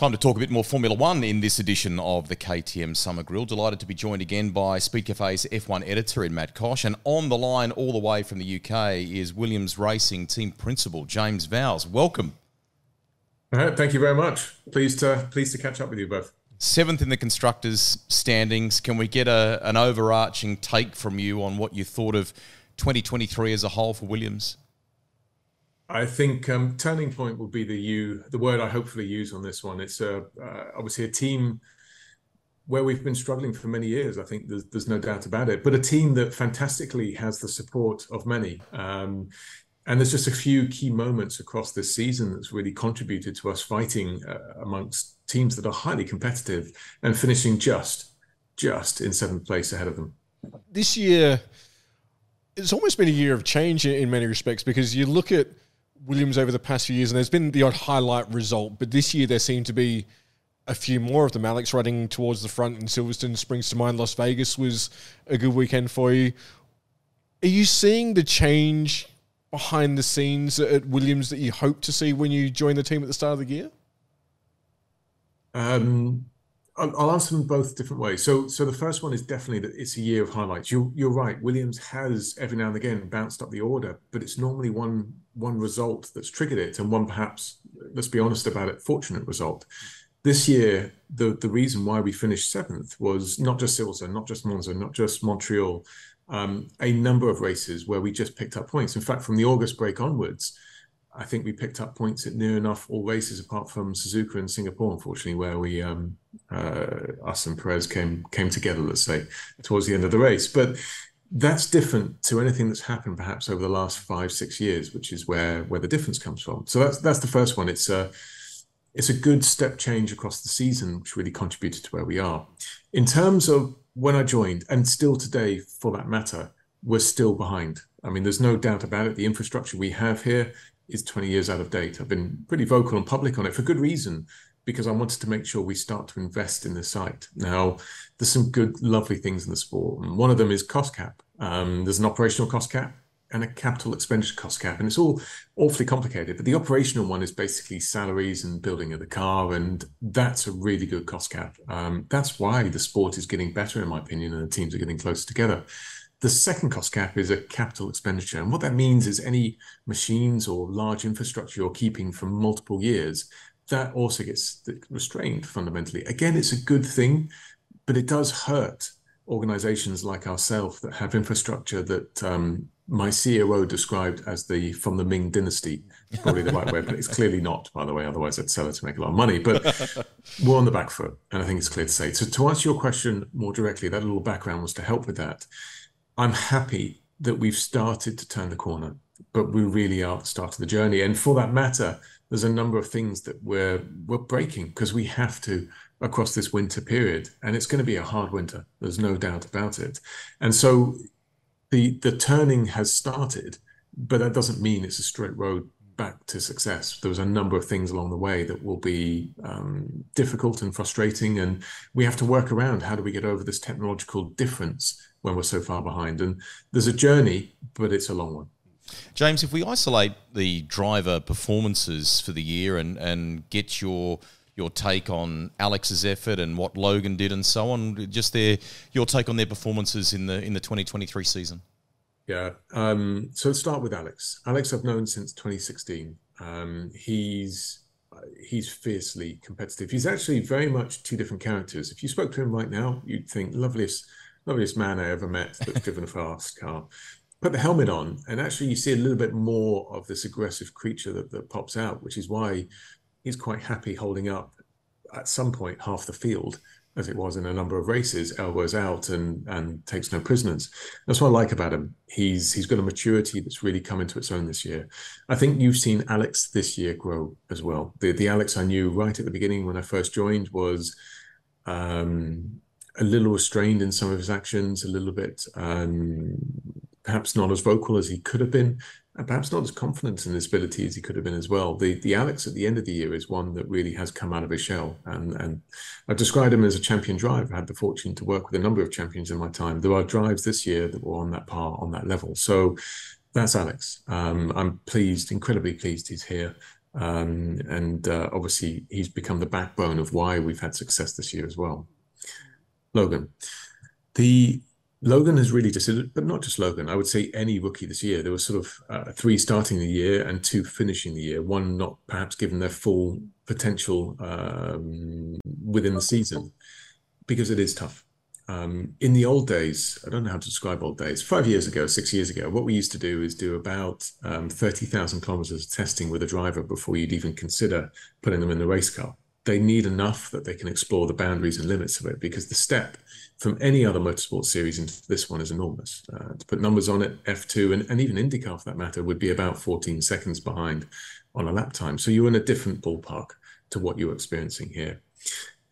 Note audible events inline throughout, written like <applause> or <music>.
Time to talk a bit more Formula One in this edition of the KTM Summer Grill. Delighted to be joined again by Speed Cafe's F1 editor in Matt Coch. And on the line, all the way from the UK, is Williams Racing team principal James Vowles. Welcome. Uh, thank you very much. Pleased to pleased to catch up with you both. Seventh in the constructors' standings. Can we get a, an overarching take from you on what you thought of 2023 as a whole for Williams? I think um, turning point will be the you the word I hopefully use on this one. It's a uh, obviously a team where we've been struggling for many years. I think there's, there's no doubt about it. But a team that fantastically has the support of many. Um, and there's just a few key moments across this season that's really contributed to us fighting uh, amongst teams that are highly competitive and finishing just just in seventh place ahead of them. This year, it's almost been a year of change in many respects because you look at Williams over the past few years, and there's been the odd highlight result, but this year there seem to be a few more of them. Alex riding towards the front in Silverstone springs to mind. Las Vegas was a good weekend for you. Are you seeing the change behind the scenes at Williams that you hope to see when you join the team at the start of the year? Um, I'll answer them both different ways. So, so the first one is definitely that it's a year of highlights. You're you're right. Williams has every now and again bounced up the order, but it's normally one one result that's triggered it, and one perhaps, let's be honest about it, fortunate result. This year, the the reason why we finished seventh was not just Silverstone, not just Monza, not just Montreal, um, a number of races where we just picked up points. In fact, from the August break onwards, I think we picked up points at near enough all races apart from Suzuka and Singapore, unfortunately, where we um, Uh, us and Perez came came together, let's say, towards the end of the race. But that's different to anything that's happened perhaps over the last five, six years, which is where where the difference comes from. So that's that's the first one. It's a it's a good step change across the season, which really contributed to where we are. In terms of when I joined, and still today for that matter, we're still behind. I mean, there's no doubt about it. The infrastructure we have here is 20 years out of date. I've been pretty vocal and public on it for good reason, because I wanted to make sure we start to invest in the site. Now, there's some good, lovely things in the sport. And one of them is cost cap. Um, there's an operational cost cap and a capital expenditure cost cap, and it's all awfully complicated. But the operational one is basically salaries and building of the car, and that's a really good cost cap. Um, that's why the sport is getting better, in my opinion, and the teams are getting closer together. The second cost cap is a capital expenditure. And what that means is any machines or large infrastructure you're keeping for multiple years, that also gets restrained fundamentally. Again, it's a good thing, but it does hurt organizations like ourselves that have infrastructure that um, my COO described as the from the Ming Dynasty. Probably the right way, but it's clearly not, by the way. Otherwise, I'd sell it to make a lot of money. But <laughs> we're on the back foot, and I think it's clear to say. So, to answer your question more directly, that little background was to help with that. I'm happy that we've started to turn the corner, but we really are at the start of the journey. And for that matter, there's a number of things that we're we're breaking because we have to across this winter period, and it's going to be a hard winter. There's no doubt about it. And so the the turning has started, but that doesn't mean it's a straight road back to success. There was a number of things along the way that will be um, difficult and frustrating, and we have to work around how do we get over this technological difference when we're so far behind. And there's a journey, but it's a long one. James, if we isolate the driver performances for the year and, and get your your take on Alex's effort and what Logan did and so on, just their your take on their performances in the in the 2023 season. Yeah. Um, so start with Alex. Alex, I've known since 2016. Um, he's he's fiercely competitive. He's actually very much two different characters. If you spoke to him right now, you'd think loveliest loveliest man I ever met that's driven a fast car. Put the helmet on, and actually you see a little bit more of this aggressive creature that, that pops out, which is why he's quite happy holding up at some point half the field, as it was in a number of races, elbows out and and takes no prisoners. That's what I like about him. He's he's got a maturity that's really come into its own this year. I think you've seen Alex this year grow as well. The the Alex I knew right at the beginning when I first joined was um, a little restrained in some of his actions, a little bit um, perhaps not as vocal as he could have been, and perhaps not as confident in his ability as he could have been as well. The the Alex at the end of the year is one that really has come out of his shell, and and I've described him as a champion driver. I had the fortune to work with a number of champions in my time. There are drives this year that were on that par, on that level. So that's Alex. Um, I'm pleased, incredibly pleased he's here. Um, and uh, obviously, he's become the backbone of why we've had success this year as well. Logan. The Logan has really just, but not just Logan. I would say any rookie this year. There were sort of uh, three starting the year and two finishing the year. One not perhaps given their full potential um, within the season because it is tough. Um, in the old days, I don't know how to describe old days. Five years ago, six years ago, what we used to do is do about um, thirty thousand kilometers of testing with a driver before you'd even consider putting them in the race car. They need enough that they can explore the boundaries and limits of it because the step from any other motorsport series into this one is enormous. Uh, to put numbers on it, F2 and, and even IndyCar for that matter would be about 14 seconds behind on a lap time. So you're in a different ballpark to what you're experiencing here.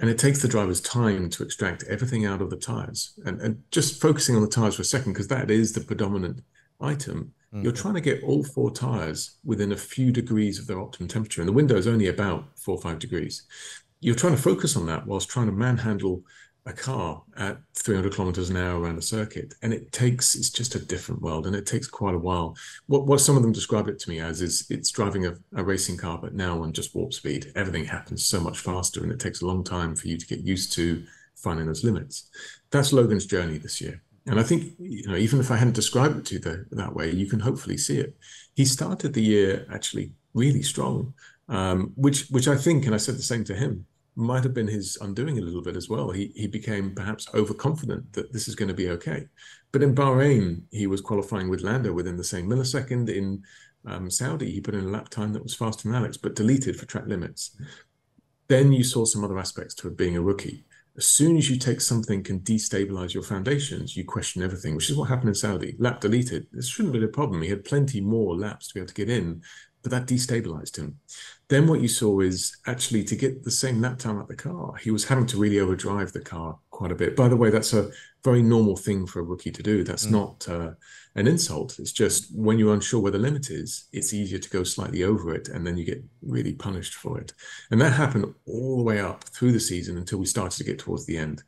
And it takes the driver's time to extract everything out of the tires. And, and just focusing on the tires for a second, because that is the predominant item, mm. you're trying to get all four tires within a few degrees of their optimum temperature. And the window is only about four or five degrees. You're trying to focus on that whilst trying to manhandle a car at 300 kilometers an hour around a circuit and it takes it's just a different world and it takes quite a while what, what some of them describe it to me as is it's driving a, a racing car but now on just warp speed everything happens so much faster and it takes a long time for you to get used to finding those limits that's logan's journey this year and i think you know even if i hadn't described it to you the, that way you can hopefully see it he started the year actually really strong um, which which i think and i said the same to him might have been his undoing a little bit as well. He he became perhaps overconfident that this is going to be okay. But in Bahrain, he was qualifying with Lando within the same millisecond. In um, Saudi, he put in a lap time that was faster than Alex, but deleted for track limits. Then you saw some other aspects to it being a rookie. As soon as you take something can destabilize your foundations, you question everything, which is what happened in Saudi. Lap deleted. This shouldn't be a problem. He had plenty more laps to be able to get in, but that destabilized him. Then what you saw is actually to get the same lap time at the car, he was having to really overdrive the car quite a bit. By the way, that's a very normal thing for a rookie to do. That's mm. not uh, an insult. It's just when you're unsure where the limit is, it's easier to go slightly over it, and then you get really punished for it. And that happened all the way up through the season until we started to get towards the end.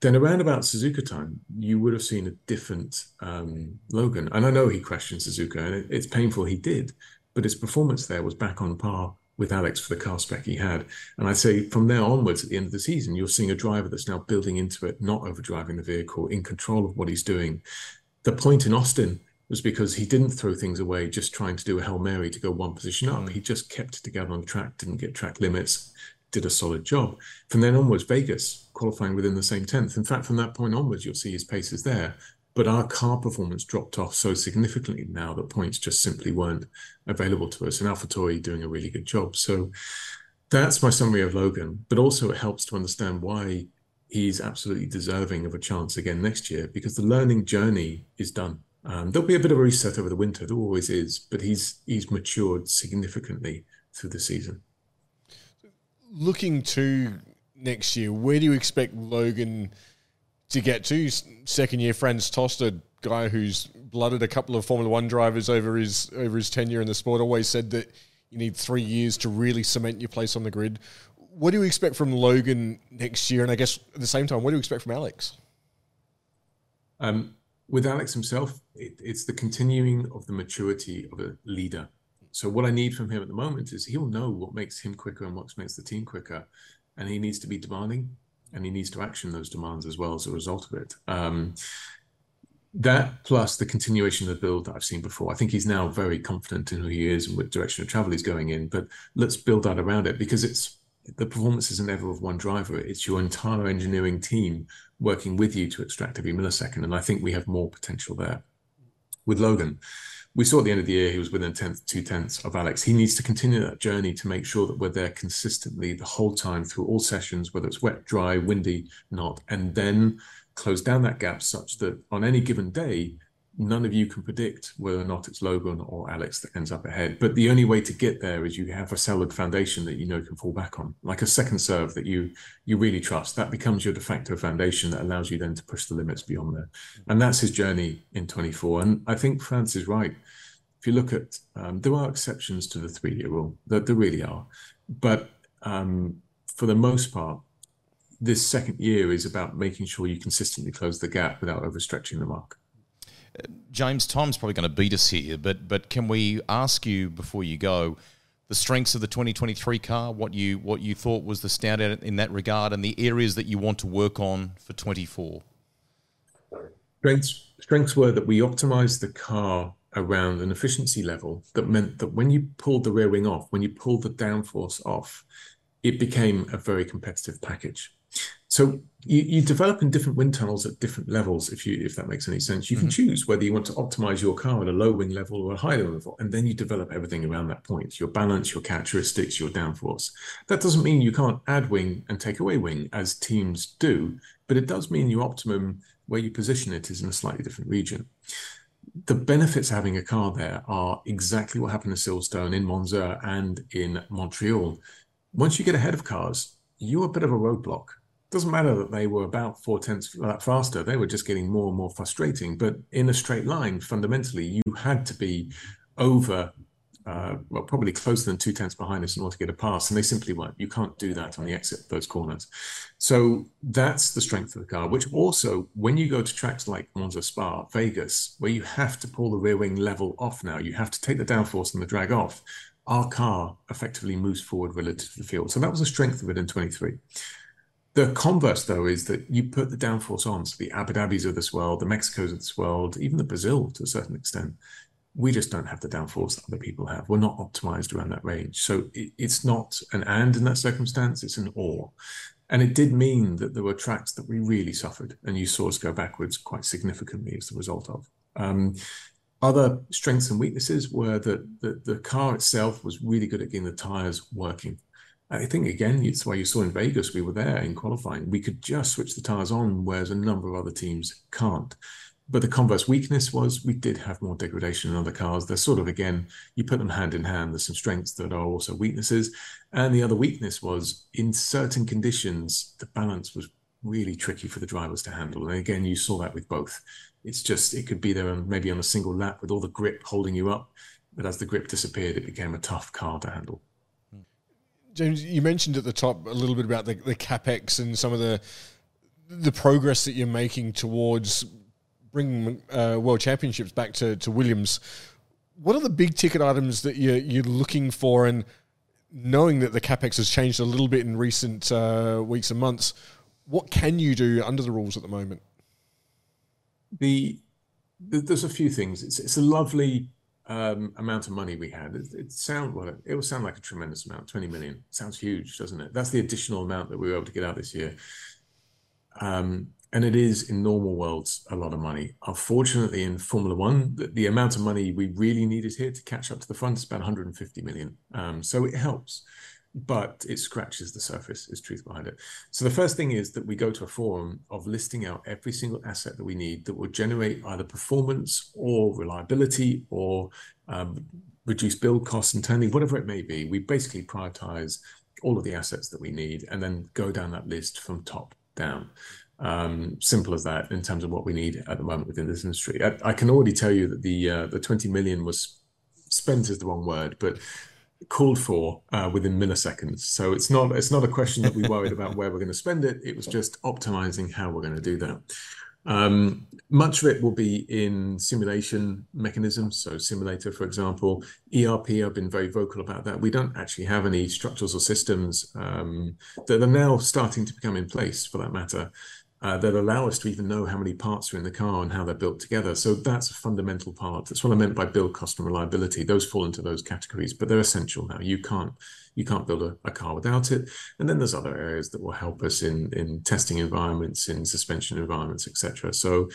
Then around about Suzuka time, you would have seen a different um, Logan. And I know he questioned Suzuka, and it, it's painful he did but his performance there was back on par with Alex for the car spec he had. And I'd say from there onwards, at the end of the season, you're seeing a driver that's now building into it, not overdriving the vehicle, in control of what he's doing. The point in Austin was because he didn't throw things away just trying to do a Hail Mary to go one position up. Mm. He just kept it together on track, didn't get track limits, did a solid job. From then onwards, Vegas qualifying within the same 10th. In fact, from that point onwards, you'll see his paces there but our car performance dropped off so significantly now that points just simply weren't available to us. And AlphaTauri doing a really good job. So that's my summary of Logan. But also, it helps to understand why he's absolutely deserving of a chance again next year because the learning journey is done. Um, there'll be a bit of a reset over the winter. There always is, but he's he's matured significantly through the season. Looking to next year, where do you expect Logan? To get to. Second year Franz Tost, a guy who's blooded a couple of Formula One drivers over his over his tenure in the sport, always said that you need three years to really cement your place on the grid. What do you expect from Logan next year? And I guess at the same time, what do you expect from Alex? Um, with Alex himself, it, it's the continuing of the maturity of a leader. So what I need from him at the moment is he'll know what makes him quicker and what makes the team quicker, and he needs to be demanding and he needs to action those demands as well as a result of it. Um, that plus the continuation of the build that I've seen before. I think he's now very confident in who he is and what direction of travel he's going in. But let's build that around it because it's the performance isn't ever of one driver. It's your entire engineering team working with you to extract every millisecond. And I think we have more potential there. With Logan, we saw at the end of the year he was within tenth, two tenths of Alex. He needs to continue that journey to make sure that we're there consistently the whole time through all sessions, whether it's wet, dry, windy, not, and then close down that gap such that on any given day none of you can predict whether or not it's Logan or Alex that ends up ahead. But the only way to get there is you have a solid foundation that you know can fall back on, like a second serve that you you really trust. That becomes your de facto foundation that allows you then to push the limits beyond there. And that's his journey in 24. And I think Franz is right. If you look at, um, there are exceptions to the three-year rule. There, there really are. But um, for the most part, this second year is about making sure you consistently close the gap without overstretching the mark. James, time's probably going to beat us here, but but can we ask you before you go? the strengths of the 2023 car, what you what you thought was the standout in that regard, and the areas that you want to work on for 24. Strengths strengths were that we optimized the car around an efficiency level that meant that when you pulled the rear wing off, when you pulled the downforce off, it became a very competitive package. So you, you develop in different wind tunnels at different levels, if you if that makes any sense. You mm-hmm. can choose whether you want to optimize your car at a low wing level or a high wing level, and then you develop everything around that point: your balance, your characteristics, your downforce. That doesn't mean you can't add wing and take away wing as teams do, but it does mean your optimum where you position it is in a slightly different region. The benefits of having a car there are exactly what happened in Silverstone, in Monza, and in Montreal. Once you get ahead of cars, you're a bit of a roadblock doesn't matter that they were about four tenths faster. They were just getting more and more frustrating. But in a straight line, fundamentally, you had to be over, uh, well, probably closer than two tenths behind us in order to get a pass. And they simply weren't. You can't do that on the exit of those corners. So that's the strength of the car, which also, when you go to tracks like Monza Spa, Vegas, where you have to pull the rear wing level off now, you have to take the downforce and the drag off. Our car effectively moves forward relative to the field. So that was the strength of it in 23. The converse, though, is that you put the downforce on. So the Abu Dhabis of this world, the Mexicos of this world, even the Brazil to a certain extent, we just don't have the downforce that other people have. We're not optimized around that range. So it, it's not an and in that circumstance, it's an or. And it did mean that there were tracks that we really suffered, and you saw us go backwards quite significantly as the result of. Um, other strengths and weaknesses were that the, the car itself was really good at getting the tires working. I think again, it's why you saw in Vegas, we were there in qualifying. We could just switch the tires on, whereas a number of other teams can't. But the converse weakness was we did have more degradation in other cars. They're sort of again, you put them hand in hand. There's some strengths that are also weaknesses. And the other weakness was in certain conditions, the balance was really tricky for the drivers to handle. And again, you saw that with both. It's just it could be there maybe on a single lap with all the grip holding you up. But as the grip disappeared, it became a tough car to handle. James, you mentioned at the top a little bit about the, the capex and some of the the progress that you're making towards bringing uh, world championships back to, to Williams. What are the big ticket items that you're, you're looking for? And knowing that the capex has changed a little bit in recent uh, weeks and months, what can you do under the rules at the moment? The, the there's a few things. It's it's a lovely um, amount of money we had. It, it sound well, it will sound like a tremendous amount. Twenty million sounds huge, doesn't it? That's the additional amount that we were able to get out this year. Um, and it is in normal worlds a lot of money. Unfortunately, in Formula One, the, the, amount of money we really needed here to catch up to the front is about 150 million. Um, so it helps but it scratches the surface is truth behind it. So the first thing is that we go to a forum of listing out every single asset that we need that will generate either performance or reliability or um, reduce build costs internally whatever it may be. We basically prioritize all of the assets that we need and then go down that list from top down. Um, simple as that in terms of what we need at the moment within this industry. I, I can already tell you that the uh, the 20 million was spent is the wrong word but called for uh, within milliseconds. So it's not it's not a question that we <laughs> worried about where we're going to spend it. It was just optimizing how we're going to do that. Um, much of it will be in simulation mechanisms. So simulator, for example, ERP. I've been very vocal about that. We don't actually have any structures or systems um, that are now starting to become in place, for that matter, uh, that allow us to even know how many parts are in the car and how they're built together. So that's a fundamental part. That's what I meant by build cost and reliability. Those fall into those categories, but they're essential now. You can't you can't build a, a car without it. And then there's other areas that will help us in in testing environments, in suspension environments, etc. So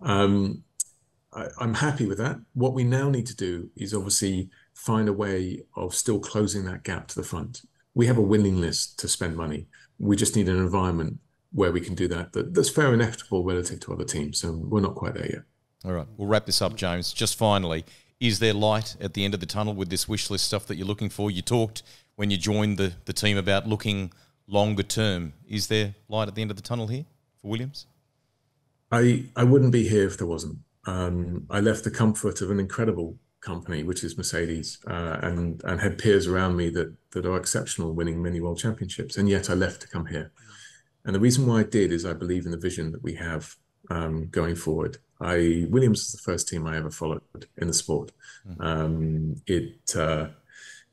um, I, I'm happy with that. What we now need to do is obviously find a way of still closing that gap to the front. We have a willingness to spend money. We just need an environment where we can do that, that that's fair and equitable relative to other teams. So we're not quite there yet. All right, we'll wrap this up, James. Just finally, is there light at the end of the tunnel with this wish list stuff that you're looking for? You talked when you joined the, the team about looking longer term. Is there light at the end of the tunnel here for Williams? I I wouldn't be here if there wasn't. Um, I left the comfort of an incredible company, which is Mercedes, uh, and and had peers around me that that are exceptional, winning many world championships, and yet I left to come here. And the reason why I did is I believe in the vision that we have um, going forward. I Williams is the first team I ever followed in the sport. Mm-hmm. Um, it uh,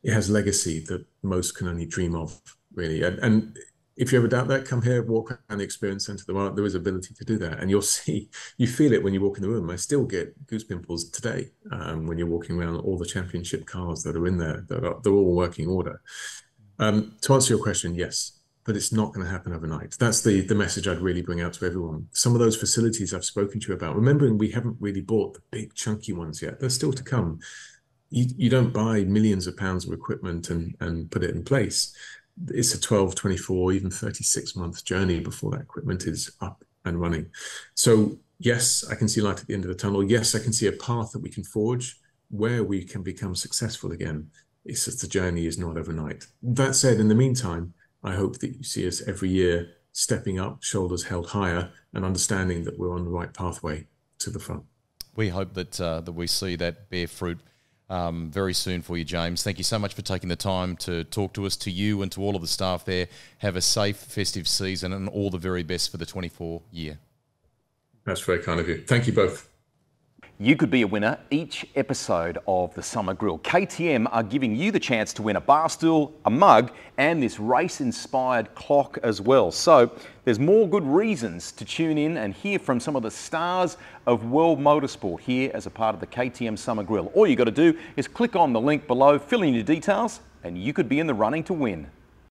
it has legacy that most can only dream of, really. And, and if you ever doubt that, come here, walk around the experience center. There, are, there is ability to do that, and you'll <laughs> see, you feel it when you walk in the room. I still get goose pimples today um, when you're walking around all the championship cars that are in there. That are, they're all working order. Um, to answer your question, yes, but it's not going to happen overnight. That's the the message I'd really bring out to everyone. Some of those facilities I've spoken to you about, remembering we haven't really bought the big chunky ones yet. They're still to come. You, you don't buy millions of pounds of equipment and, and put it in place. It's a 12, 24, even 36 month journey before that equipment is up and running. So, yes, I can see light at the end of the tunnel. Yes, I can see a path that we can forge where we can become successful again. It's just the journey is not overnight. That said, in the meantime, I hope that you see us every year stepping up, shoulders held higher, and understanding that we're on the right pathway to the front. We hope that uh, that we see that bear fruit um, very soon for you, James. Thank you so much for taking the time to talk to us, to you, and to all of the staff there. Have a safe festive season and all the very best for the 24 year. That's very kind of you. Thank you both. You could be a winner each episode of the Summer Grill. KTM are giving you the chance to win a bar stool, a mug, and this race inspired clock as well. So there's more good reasons to tune in and hear from some of the stars of world motorsport here as a part of the KTM Summer Grill. All you got to do is click on the link below, fill in your details, and you could be in the running to win.